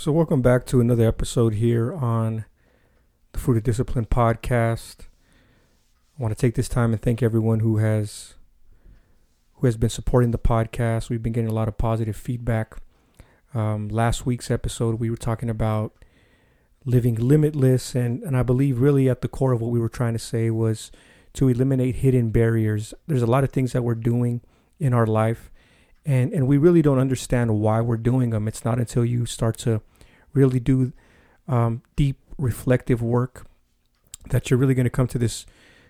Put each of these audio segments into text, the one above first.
So, welcome back to another episode here on the Fruit of Discipline podcast. I want to take this time and thank everyone who has who has been supporting the podcast. We've been getting a lot of positive feedback. Um, last week's episode, we were talking about living limitless, and and I believe really at the core of what we were trying to say was to eliminate hidden barriers. There's a lot of things that we're doing in our life and and we really don't understand why we're doing them. It's not until you start to really do um, deep reflective work that you're really going to come to this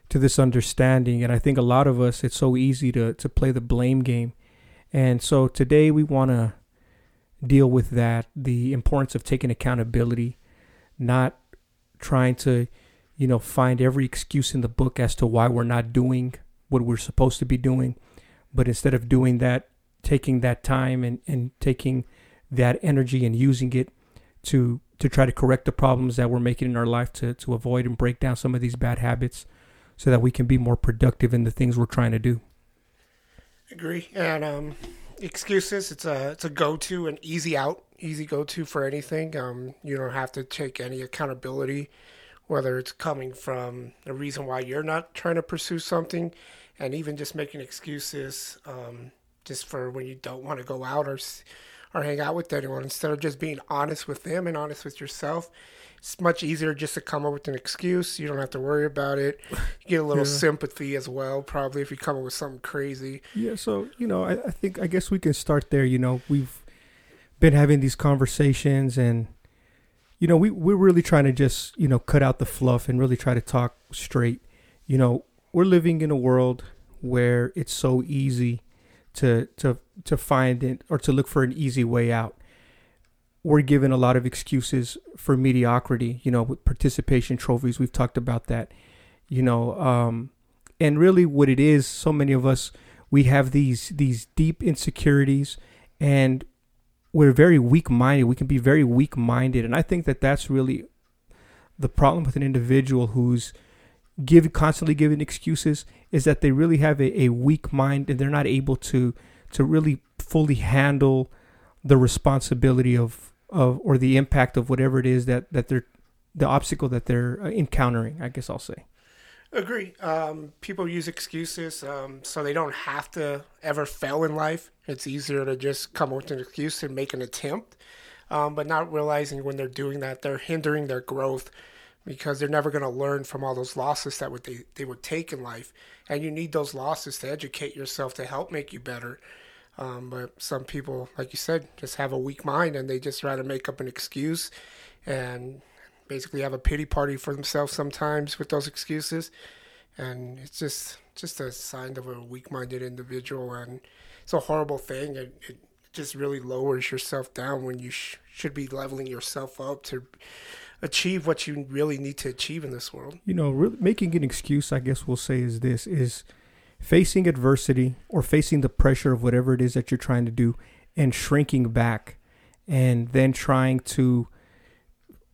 to this understanding. And I think a lot of us, it's so easy to to play the blame game. And so today we want to deal with that, the importance of taking accountability, not trying to, you know, find every excuse in the book as to why we're not doing what we're supposed to be doing, but instead of doing that, taking that time and, and taking that energy and using it to to try to correct the problems that we're making in our life to, to avoid and break down some of these bad habits so that we can be more productive in the things we're trying to do. Agree. And um, excuses, it's a it's a go to, an easy out, easy go to for anything. Um, you don't have to take any accountability, whether it's coming from a reason why you're not trying to pursue something, and even just making excuses. Um, just for when you don't want to go out or or hang out with anyone. Instead of just being honest with them and honest with yourself it's much easier just to come up with an excuse. You don't have to worry about it. You get a little yeah. sympathy as well probably if you come up with something crazy. Yeah so you know I, I think i guess we can start there. You know we've been having these conversations and you know we, we're really trying to just you know cut out the fluff and really try to talk straight. You know we're living in a world where it's so easy to to to find it or to look for an easy way out. We're given a lot of excuses for mediocrity, you know, with participation trophies. We've talked about that, you know, um, and really what it is. So many of us we have these these deep insecurities, and we're very weak minded. We can be very weak minded, and I think that that's really the problem with an individual who's give constantly giving excuses is that they really have a, a weak mind and they're not able to to really fully handle the responsibility of of or the impact of whatever it is that that they're the obstacle that they're uh, encountering i guess i'll say. Agree. Um, people use excuses um, so they don't have to ever fail in life. It's easier to just come up with an excuse and make an attempt um, but not realizing when they're doing that they're hindering their growth because they're never going to learn from all those losses that would they, they would take in life. And you need those losses to educate yourself to help make you better. Um, but some people like you said just have a weak mind and they just rather make up an excuse and basically have a pity party for themselves sometimes with those excuses. And it's just just a sign of a weak-minded individual. And it's a horrible thing. It, it just really lowers yourself down when you sh- should be leveling yourself up to achieve what you really need to achieve in this world. You know, re- making an excuse, I guess we'll say, is this is facing adversity or facing the pressure of whatever it is that you're trying to do and shrinking back and then trying to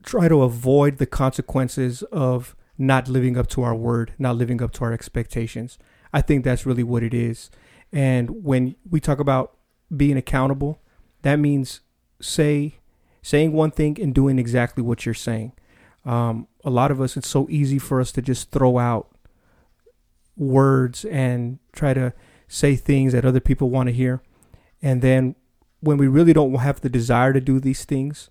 try to avoid the consequences of not living up to our word, not living up to our expectations. I think that's really what it is. And when we talk about being accountable, that means say saying one thing and doing exactly what you're saying. Um, a lot of us, it's so easy for us to just throw out words and try to say things that other people want to hear. And then when we really don't have the desire to do these things,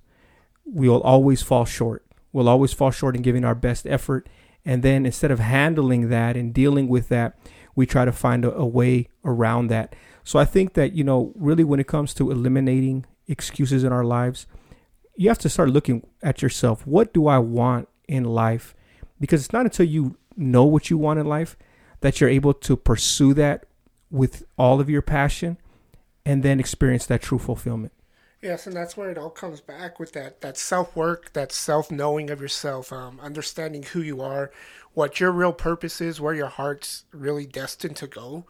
we'll always fall short. We'll always fall short in giving our best effort. And then instead of handling that and dealing with that, we try to find a, a way around that. So I think that, you know, really when it comes to eliminating excuses in our lives, you have to start looking at yourself. What do I want in life? Because it's not until you know what you want in life that you're able to pursue that with all of your passion and then experience that true fulfillment. Yes, and that's where it all comes back with that that self work, that self knowing of yourself, um, understanding who you are, what your real purpose is, where your heart's really destined to go,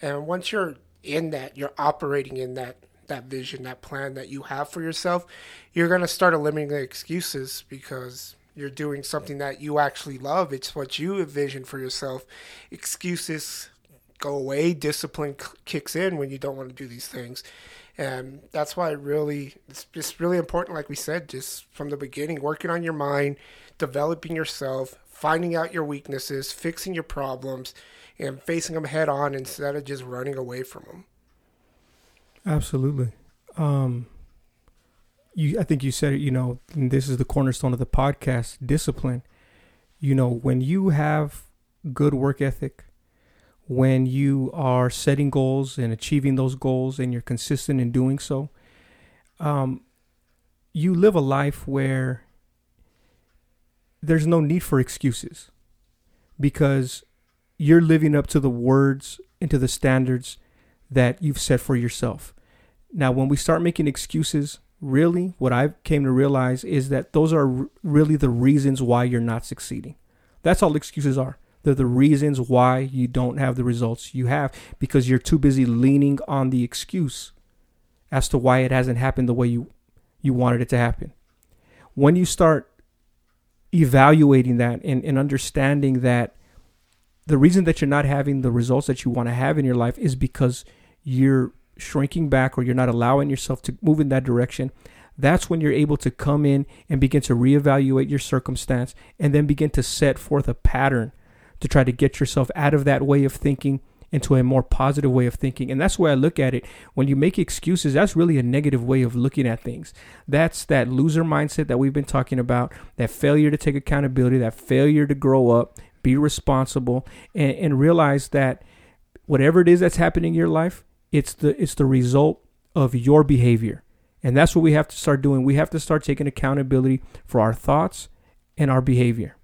and once you're in that, you're operating in that that vision, that plan that you have for yourself, you're going to start eliminating excuses because you're doing something that you actually love. It's what you envision for yourself. Excuses go away, discipline kicks in when you don't want to do these things. And that's why it really, it's just really important, like we said, just from the beginning, working on your mind, developing yourself, finding out your weaknesses, fixing your problems, and facing them head on instead of just running away from them. Absolutely. Um, you, I think you said it. You know, this is the cornerstone of the podcast: discipline. You know, when you have good work ethic, when you are setting goals and achieving those goals, and you're consistent in doing so, um, you live a life where there's no need for excuses because you're living up to the words and to the standards that you've set for yourself. Now, when we start making excuses, really, what I came to realize is that those are r- really the reasons why you're not succeeding. That's all excuses are. They're the reasons why you don't have the results you have because you're too busy leaning on the excuse as to why it hasn't happened the way you you wanted it to happen. When you start evaluating that and, and understanding that the reason that you're not having the results that you want to have in your life is because you're shrinking back or you're not allowing yourself to move in that direction, that's when you're able to come in and begin to reevaluate your circumstance and then begin to set forth a pattern to try to get yourself out of that way of thinking into a more positive way of thinking. And that's where I look at it. When you make excuses, that's really a negative way of looking at things. That's that loser mindset that we've been talking about, that failure to take accountability, that failure to grow up, be responsible, and, and realize that whatever it is that's happening in your life, it's the it's the result of your behavior. And that's what we have to start doing. We have to start taking accountability for our thoughts and our behavior.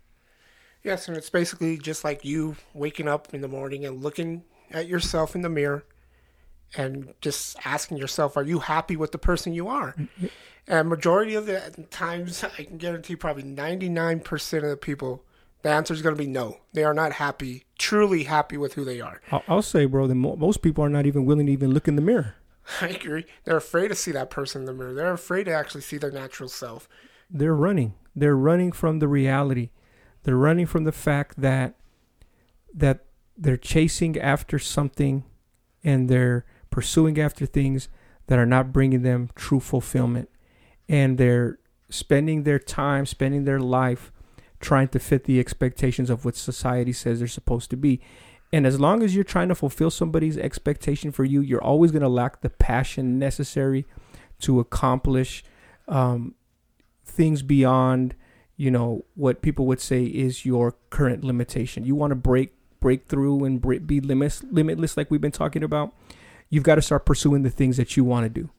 Yes, and it's basically just like you waking up in the morning and looking at yourself in the mirror and just asking yourself, are you happy with the person you are? Mm-hmm. And majority of the times, I can guarantee probably 99% of the people, the answer is going to be no. They are not happy, truly happy with who they are. I'll say, bro, that most people are not even willing to even look in the mirror. I agree. They're afraid to see that person in the mirror. They're afraid to actually see their natural self. They're running. They're running from the reality. They're running from the fact that that they're chasing after something and they're pursuing after things that are not bringing them true fulfillment. And they're spending their time, spending their life trying to fit the expectations of what society says they're supposed to be. And as long as you're trying to fulfill somebody's expectation for you, you're always going to lack the passion necessary to accomplish um, things beyond, you know, what people would say is your current limitation. You want to break break through and be limitless, limitless like we've been talking about, you've got to start pursuing the things that you want to do.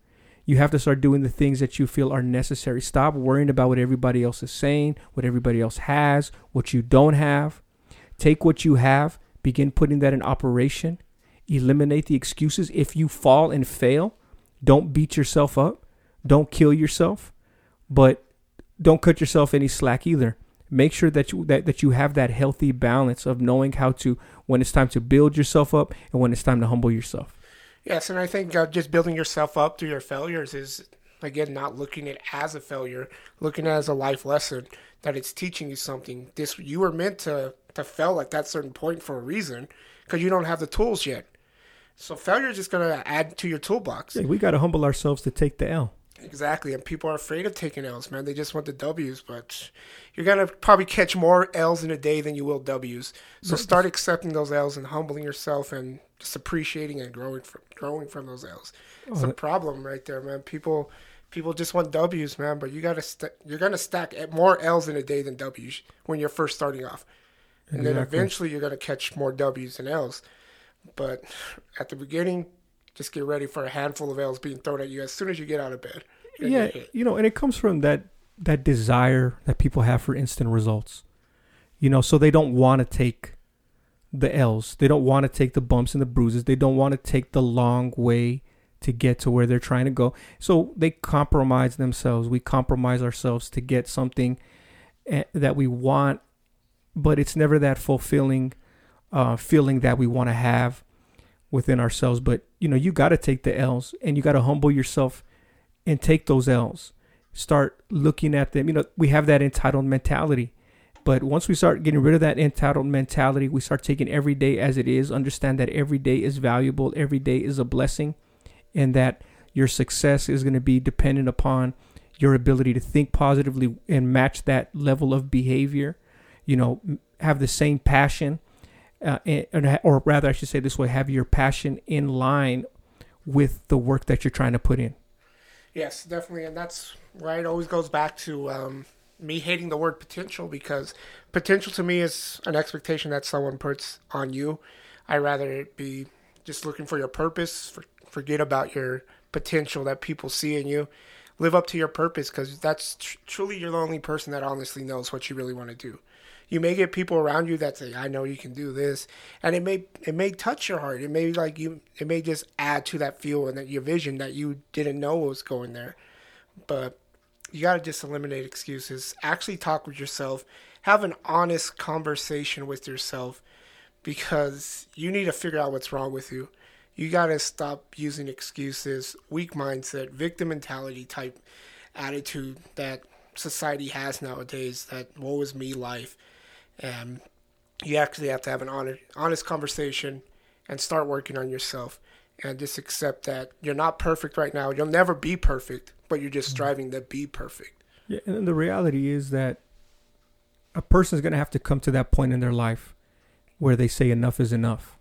You have to start doing the things that you feel are necessary. Stop worrying about what everybody else is saying, what everybody else has, what you don't have. Take what you have, begin putting that in operation. Eliminate the excuses. If you fall and fail, don't beat yourself up. Don't kill yourself, but don't cut yourself any slack either make sure that you that, that you have that healthy balance of knowing how to when it's time to build yourself up and when it's time to humble yourself yes and i think uh, just building yourself up through your failures is again not looking at it as a failure looking at it as a life lesson that it's teaching you something. This you were meant to to fail at that certain point for a reason because you don't have the tools yet. So failure is just going to add to your toolbox. Yeah, we got to humble ourselves to take the l. Exactly, and people are afraid of taking L's, man. They just want the W's, but you're gonna probably catch more L's in a day than you will W's. So start accepting those L's and humbling yourself and just appreciating and growing from growing from those L's. It's a problem right there, man. People people just want W's, man. But you gotta st- you're gonna stack more L's in a day than W's when you're first starting off, and exactly. then eventually you're gonna catch more W's than L's. But at the beginning, just get ready for a handful of L's being thrown at you as soon as you get out of bed. Yeah, you know, and it comes from that that desire that people have for instant results. You know, so they don't want to take the L's. They don't want to take the bumps and the bruises. They don't want to take the long way to get to where they're trying to go. So they compromise themselves. We compromise ourselves to get something eh, that we want, but it's never that fulfilling uh, feeling that we want to have within ourselves. But you know, you got to take the L's and you got to humble yourself and take those L's. Start looking at them. You know, we have that entitled mentality. But once we start getting rid of that entitled mentality, we start taking every day as it is, understand that every day is valuable, every day is a blessing, and that Your success is going to be dependent upon your ability to think positively and match that level of behavior. You know, have the same passion, uh, or rather, I should say this way: have your passion in line with the work that you're trying to put in. Yes, definitely, and that's right. It always goes back to um, me hating the word potential because potential to me is an expectation that someone puts on you. I rather it be just looking for your purpose. For, forget about your potential that people see in you. Live up to your purpose because that's tr- truly you're the only person that honestly knows what you really want to do. You may get people around you that say, "I know you can do this," and it may it may touch your heart. It may like you. It may just add to that feel and that your vision that you didn't know was going there. But you got to just eliminate excuses. Actually, talk with yourself. Have an honest conversation with yourself because you need to figure out what's wrong with you. You got to stop using excuses, weak mindset, victim mentality type attitude that society has nowadays that woe is me life. And you actually have to have an honest, honest conversation and start working on yourself and just accept that you're not perfect right now. You'll never be perfect, but you're just mm-hmm. striving to be perfect. Yeah, and the reality is that a person is going to have to come to that point in their life where they say enough is enough.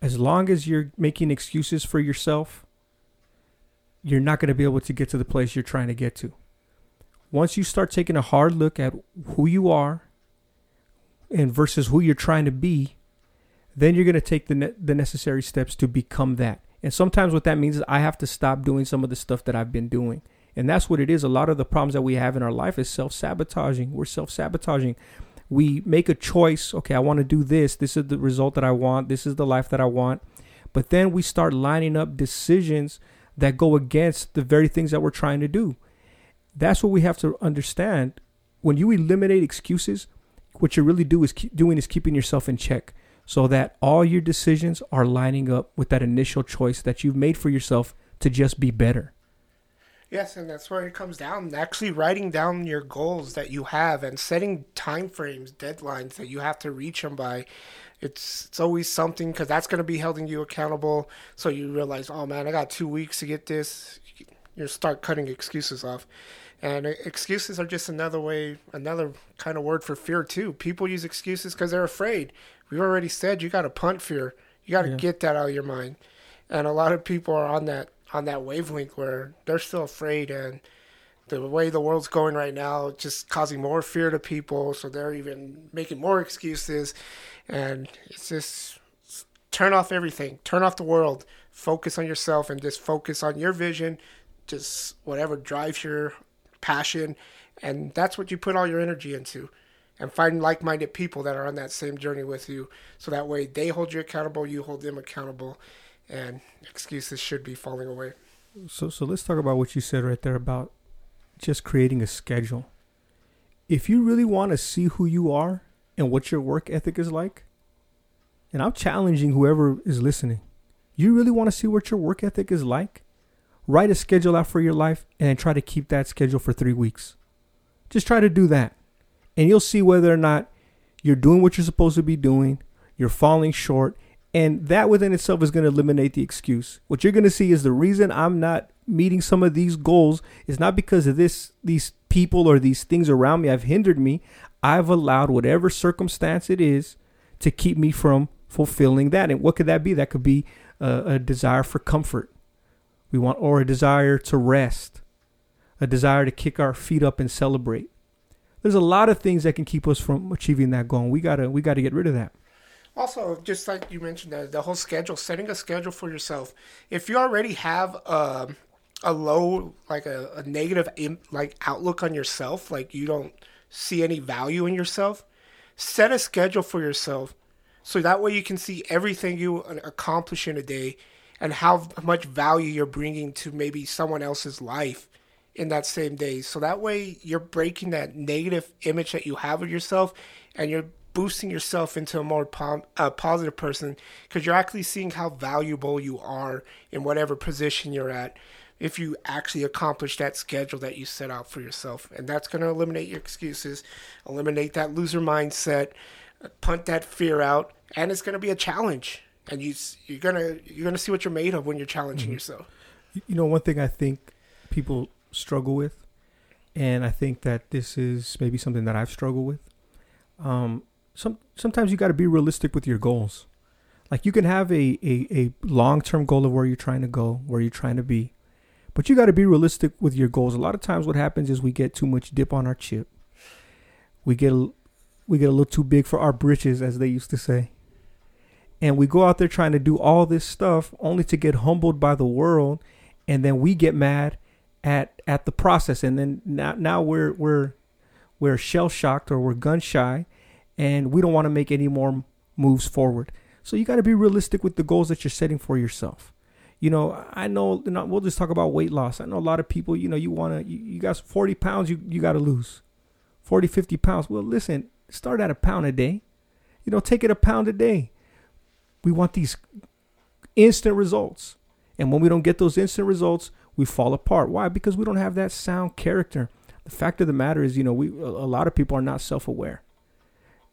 As long as you're making excuses for yourself, you're not going to be able to get to the place you're trying to get to. Once you start taking a hard look at who you are and versus who you're trying to be, then you're going to take the ne- the necessary steps to become that. And sometimes what that means is I have to stop doing some of the stuff that I've been doing. And that's what it is. A lot of the problems that we have in our life is self-sabotaging. We're self-sabotaging. We make a choice, okay, I want to do this. This is the result that I want. This is the life that I want. But then we start lining up decisions that go against the very things that we're trying to do. That's what we have to understand. When you eliminate excuses, what you really do is doing is keeping yourself in check so that all your decisions are lining up with that initial choice that you've made for yourself to just be better. Yes, and that's where it comes down. Actually, writing down your goals that you have and setting time frames, deadlines that you have to reach them by. It's it's always something because that's going to be holding you accountable. So you realize, oh man, I got two weeks to get this. You start cutting excuses off, and uh, excuses are just another way, another kind of word for fear too. People use excuses because they're afraid we've already said you got to punt fear. You got to yeah. get that out of your mind. And a lot of people are on that on that wavelength where they're still afraid and the way the world's going right now just causing more fear to people so they're even making more excuses and it's just turn off everything turn off the world focus on yourself and just focus on your vision just whatever drives your passion and that's what you put all your energy into and find like-minded people that are on that same journey with you so that way they hold you accountable you hold them accountable and excuses should be falling away. So so let's talk about what you said right there about just creating a schedule. If you really want to see who you are and what your work ethic is like and i'm challenging whoever is listening you really want to see what your work ethic is like write a schedule out for your life and try to keep that schedule for three weeks just try to do that and you'll see whether or not you're doing what you're supposed to be doing, you're falling short, and that within itself is going to eliminate the excuse. What you're going to see is the reason I'm not meeting some of these goals is not because of this these people or these things around me have hindered me. I've allowed whatever circumstance it is to keep me from fulfilling that. And what could that be? That could be a, a desire for comfort. We want or a desire to rest, a desire to kick our feet up and celebrate there's a lot of things that can keep us from achieving that goal. We gotta we gotta get rid of that. Also, just like you mentioned, the, the whole schedule, setting a schedule for yourself. If you already have a, a low, like a, a negative, like outlook on yourself, like you don't see any value in yourself, set a schedule for yourself, so that way you can see everything you uh, accomplish in a day, and how much value you're bringing to maybe someone else's life in that same day. So that way you're breaking that negative image that you have of yourself and you're boosting yourself into a more po- positive person because you're actually seeing how valuable you are in whatever position you're at if you actually accomplish that schedule that you set out for yourself. And that's going to eliminate your excuses, eliminate that loser mindset, punt that fear out, and it's going to be a challenge. And you you're going to you're to see what you're made of when you're challenging mm-hmm. yourself. You know, one thing I think people struggle with, and I think that this is maybe something that I've struggled with. Um, some sometimes you got to be realistic with your goals. Like you can have a, a, a long term goal of where you're trying to go, where you're trying to be, but you got to be realistic with your goals. A lot of times, what happens is we get too much dip on our chip. We get a, we get a little too big for our britches, as they used to say, and we go out there trying to do all this stuff only to get humbled by the world, and then we get mad at at the process, and then now now we're we're we're shell shocked or we're gun shy, and we don't want to make any more moves forward. So you got to be realistic with the goals that you're setting for yourself. You know, I know, we'll just talk about weight loss. I know a lot of people, you know, you want to, you, you got 40 pounds, you, you got to lose 40, 50 pounds. Well, listen, start at a pound a day. You know, take it a pound a day. We want these instant results. And when we don't get those instant results, we fall apart. Why? Because we don't have that sound character. The fact of the matter is, you know, we a lot of people are not self-aware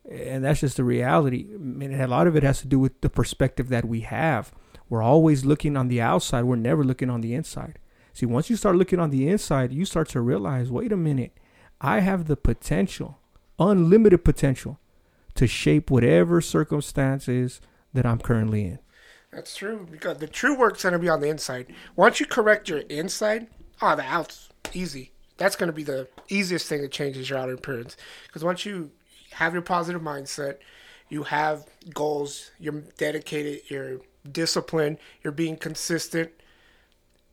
and that's just the reality. I mean, a lot of it has to do with the perspective that we have. We're always looking on the outside. We're never looking on the inside. See, once you start looking on the inside, you start to realize, wait a minute, I have the potential, unlimited potential, to shape whatever circumstances that I'm currently in. That's true because the true work's gonna be on the inside. Once you correct your inside, oh, the out's easy. That's gonna be the easiest thing that changes your outer appearance. Because once you have your positive mindset, you have goals, you're dedicated, you're disciplined, you're being consistent,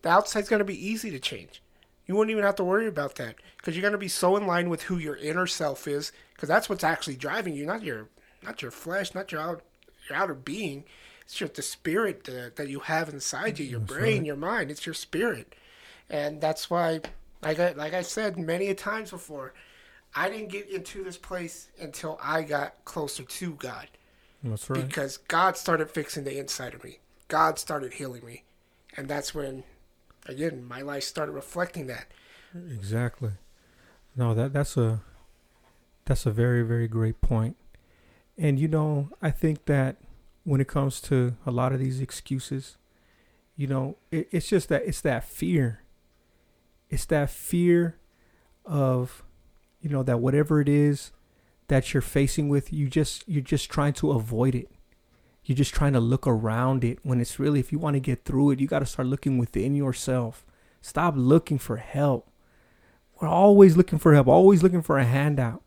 the outside's going to be easy to change. You wouldn't even have to worry about that because you're going to be so in line with who your inner self is because that's what's actually driving you, not your not your flesh, not your out, your outer being. It's just the spirit that, that you have inside you, your that's brain, right. your mind. It's your spirit, and that's why, like I, like I said many a times before, I didn't get into this place until I got closer to God. That's right. Because God started fixing the inside of me. God started healing me. And that's when, again, my life started reflecting that. Exactly. No, that that's a that's a very very great point. And you know, I think that when it comes to a lot of these excuses, you know, it, it's just that it's that fear. It's that fear of you know that whatever it is that you're facing with you just you're just trying to avoid it. You're just trying to look around it when it's really if you want to get through it you got to start looking within yourself. Stop looking for help. We're always looking for help always looking for a handout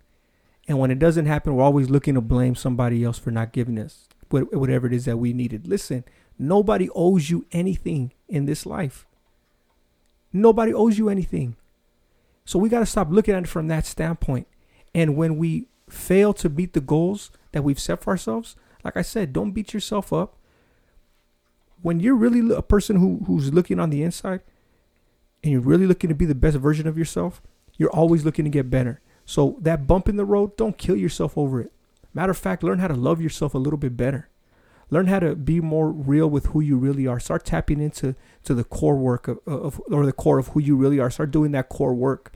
and when it doesn't happen we're always looking to blame somebody else for not giving us whatever it is that we needed listen nobody owes you anything in this life nobody owes you anything so we got to stop looking at it from that standpoint. And when we fail to meet the goals that we've set for ourselves, like I said, don't beat yourself up. When you're really a person who, who's looking on the inside and you're really looking to be the best version of yourself, you're always looking to get better. So that bump in the road, don't kill yourself over it. Matter of fact, learn how to love yourself a little bit better. Learn how to be more real with who you really are. Start tapping into to the core work of, of or the core of who you really are. Start doing that core work.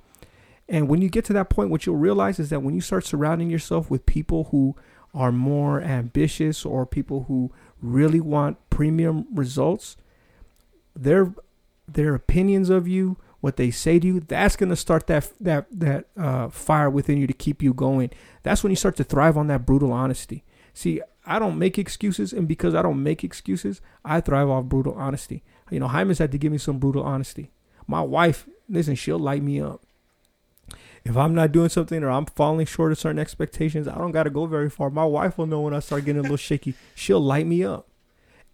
And when you get to that point, what you'll realize is that when you start surrounding yourself with people who are more ambitious or people who really want premium results, their their opinions of you, what they say to you, that's gonna start that that that uh, fire within you to keep you going. That's when you start to thrive on that brutal honesty. See, I don't make excuses, and because I don't make excuses, I thrive off brutal honesty. You know, Hyman's had to give me some brutal honesty. My wife, listen, she'll light me up if I'm not doing something or I'm falling short of certain expectations, I don't got to go very far. My wife will know when I start getting a little shaky. She'll light me up.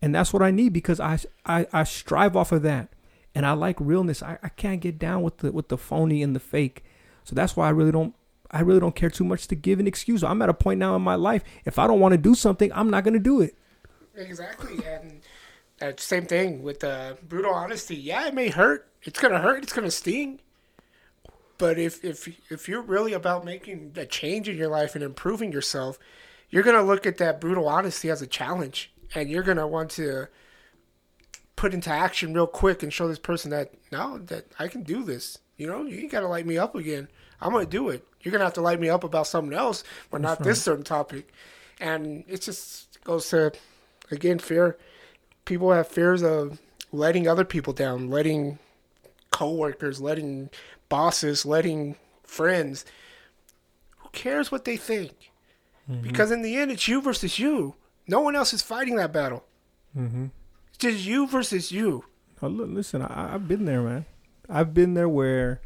And that's what I need because I, I, I strive off of that. And I like realness. I, I can't get down with the with the phony and the fake. So that's why I really don't I really don't care too much to give an excuse. I'm at a point now in my life. If I don't want to do something, I'm not to do it. Exactly. And uh, same thing with the brutal honesty. Yeah, it may hurt. It's to hurt. It's to sting. But if if if you're really about making a change in your life and improving yourself, you're gonna look at that brutal honesty as a challenge, and you're gonna want to put into action real quick and show this person that no, that I can do this. You know, you ain't gotta light me up again. I'm gonna do it. You're gonna have to light me up about something else, but That's not right. this certain topic. And it just goes to again fear. People have fears of letting other people down, letting coworkers, letting bosses, letting friends. Who cares what they think? Mm-hmm. Because in the end, it's you versus you. No one else is fighting that battle. Mm-hmm. Just you versus you. Oh, look, listen, I, I've been there, man. I've been there where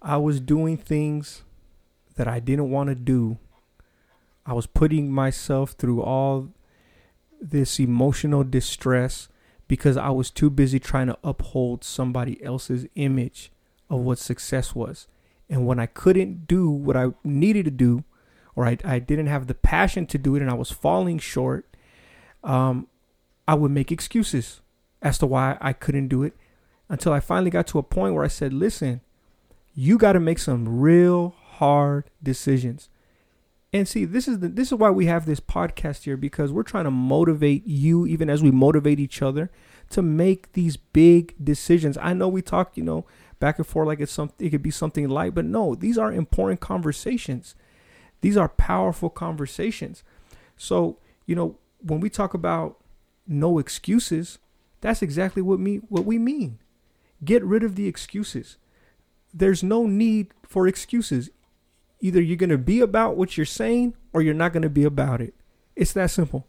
I was doing things that I didn't want to do. I was putting myself through all this emotional distress because I was too busy trying to uphold somebody else's image of what success was. And when I couldn't do what I needed to do, or I, I didn't have the passion to do it and I was falling short, um, I would make excuses as to why I couldn't do it until I finally got to a point where I said, listen, you got to make some real hard decisions. And see, this is the this is why we have this podcast here because we're trying to motivate you even as we motivate each other to make these big decisions. I know we talk, you know, back and forth like it's something it could be something light, but no, these are important conversations. These are powerful conversations. So, you know, when we talk about no excuses, that's exactly what me what we mean. Get rid of the excuses. There's no need for excuses. Either you're going to be about what you're saying or you're not going to be about it. It's that simple.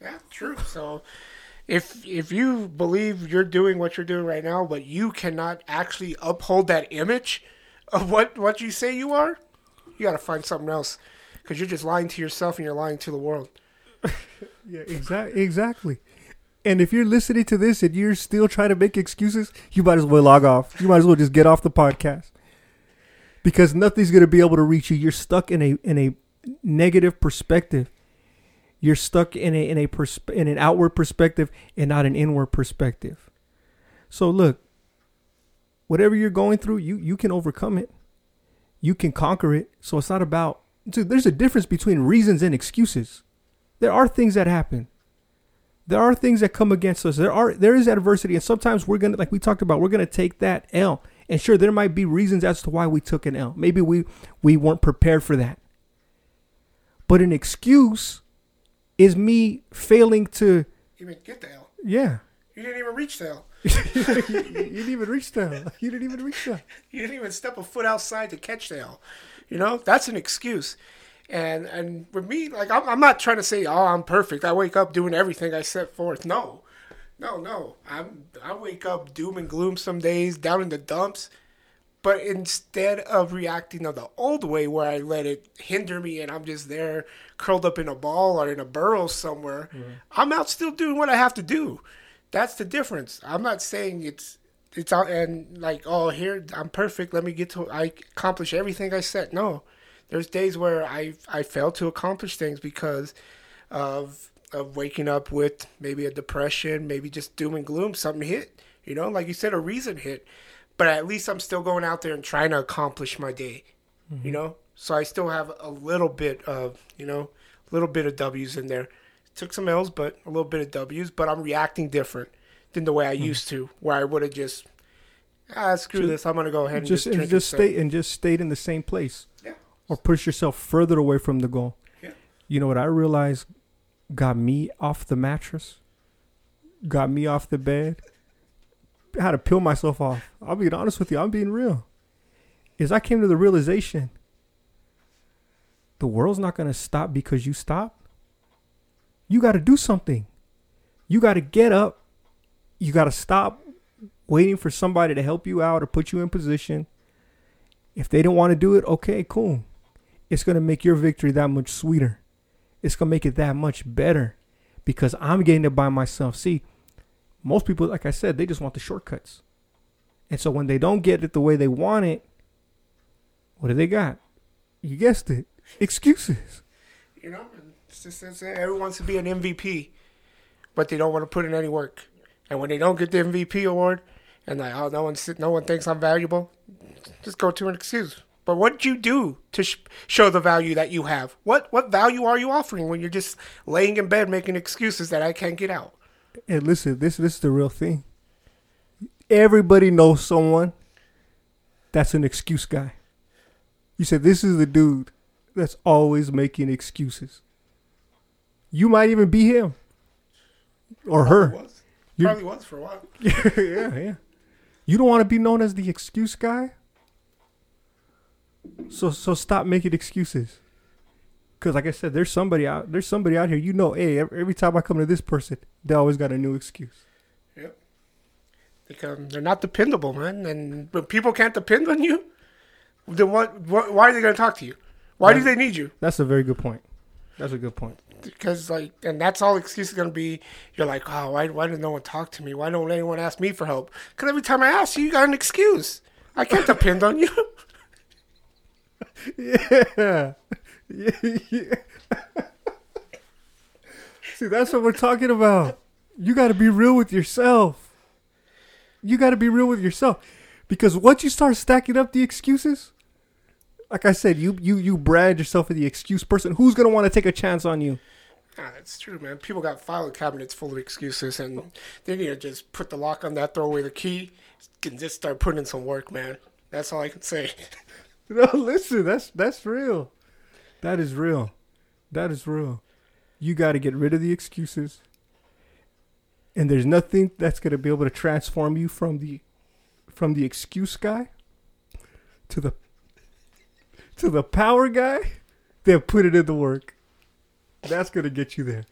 Yeah, true. So if if you believe you're doing what you're doing right now, but you cannot actually uphold that image of what what you say you are, you got to find something else because you're just lying to yourself and you're lying to the world. Yeah, exactly. Exactly. And if you're listening to this and you're still trying to make excuses, you might as well log off. You might as well just get off the podcast because nothing's going to be able to reach you. You're stuck in a in a negative perspective. You're stuck in a in a persp- in an outward perspective and not an inward perspective. So look, whatever you're going through, you you can overcome it. You can conquer it. So it's not about dude, there's a difference between reasons and excuses. There are things that happen. There are things that come against us. There are there is adversity and sometimes we're going to like we talked about, we're going to take that L. And sure there might be reasons as to why we took an L. Maybe we we weren't prepared for that. But an excuse is me failing to Even get the L. yeah. You didn't even reach the L. you, didn't even reach that. You didn't even reach that. You didn't even step a foot outside to catch the L. You know, that's an excuse. And and with me, like I'm, I'm not trying to say, oh, I'm perfect. I wake up doing everything I set forth. No, no, no. I'm I wake up doom and gloom some days, down in the dumps. But instead of reacting of the old way where I let it hinder me and I'm just there curled up in a ball or in a burrow somewhere, mm-hmm. I'm out still doing what I have to do. That's the difference. I'm not saying it's it's out and like oh here I'm perfect. Let me get to I accomplish everything I set. No, there's days where I I fail to accomplish things because of of waking up with maybe a depression, maybe just doom and gloom. Something hit, you know, like you said, a reason hit. But at least I'm still going out there and trying to accomplish my day, you know. So I still have a little bit of you know, a little bit of W's in there. Took some L's, but a little bit of W's. But I'm reacting different than the way I used to, where I would have just ah screw Just- this. I'm gonna go ahead and Just just, and just stay and just stayed in the same place. Or push yourself further away from the goal. Yeah. You know what I realized got me off the mattress? Got me off the bed. Had to peel myself off. I'll be honest with you, I'm being real. Is I came to the realization the world's not gonna stop because you stop. You gotta do something. You gotta get up. You gotta stop waiting for somebody to help you out or put you in position. If they don't want to do it, okay, cool. It's going to make your victory that much sweeter. It's going to make it that much better because I'm getting it by myself. See, most people, like I said, they just want the shortcuts. And so when they don't get it the way they want it, what do they got? You guessed it excuses. You know, it's just it's, uh, everyone wants to be an MVP, but they don't want to put in any work. And when they don't get the MVP award, and like, oh, no one, no one thinks I'm valuable, just go to an excuse. But what did you do to sh- show the value that you have? What what value are you offering when you're just laying in bed making excuses that I can't get out? And listen, this this is the real thing. Everybody knows someone that's an excuse guy. You said this is the dude that's always making excuses. You might even be him or her. Was. Probably was for a while. yeah, yeah. You don't want to be known as the excuse guy. So so stop making excuses. Cause like I said, there's somebody out there's somebody out here. You know, hey, every, time I come to this person, they always got a new excuse. Yep. Because they're not dependable, man. And when people can't depend on you, then what? what why are they going to talk to you? Why do they need you? That's a very good point. That's a good point. Because like, and that's all excuse is going to be. You're like, oh, why? Why did no one talk to me? Why don't anyone ask me for help? Because every time I ask you, you got an excuse. I can't depend on you. Yeah. yeah. See, that's what we're talking about. You got to be real with yourself. You got to be real with yourself, because once you start stacking up the excuses, like I said, you you you brand yourself as the excuse person. Who's gonna want to take a chance on you? Ah, that's true, man. People got file cabinets full of excuses, and they need to just put the lock on that, throw away the key, and just start putting in some work, man. That's all I can say. No, listen, that's that's real. That is real. That is real. You got to get rid of the excuses. And there's nothing that's going to be able to transform you from the from the excuse guy to the to the power guy that put it in the work. That's going to get you there.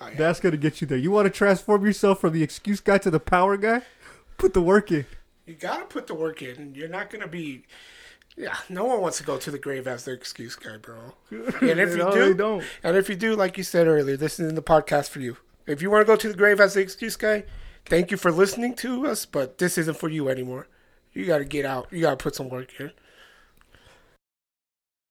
Oh, yeah. That's going to get you there. You want to transform yourself from the excuse guy to the power guy? Put the work in. You gotta put the work in. You're not gonna be. Yeah, no one wants to go to the grave as their excuse guy, bro. And if you do, don't. and if you do, like you said earlier, this is in the podcast for you. If you want to go to the grave as the excuse guy, thank you for listening to us, but this isn't for you anymore. You got to get out. You got to put some work in.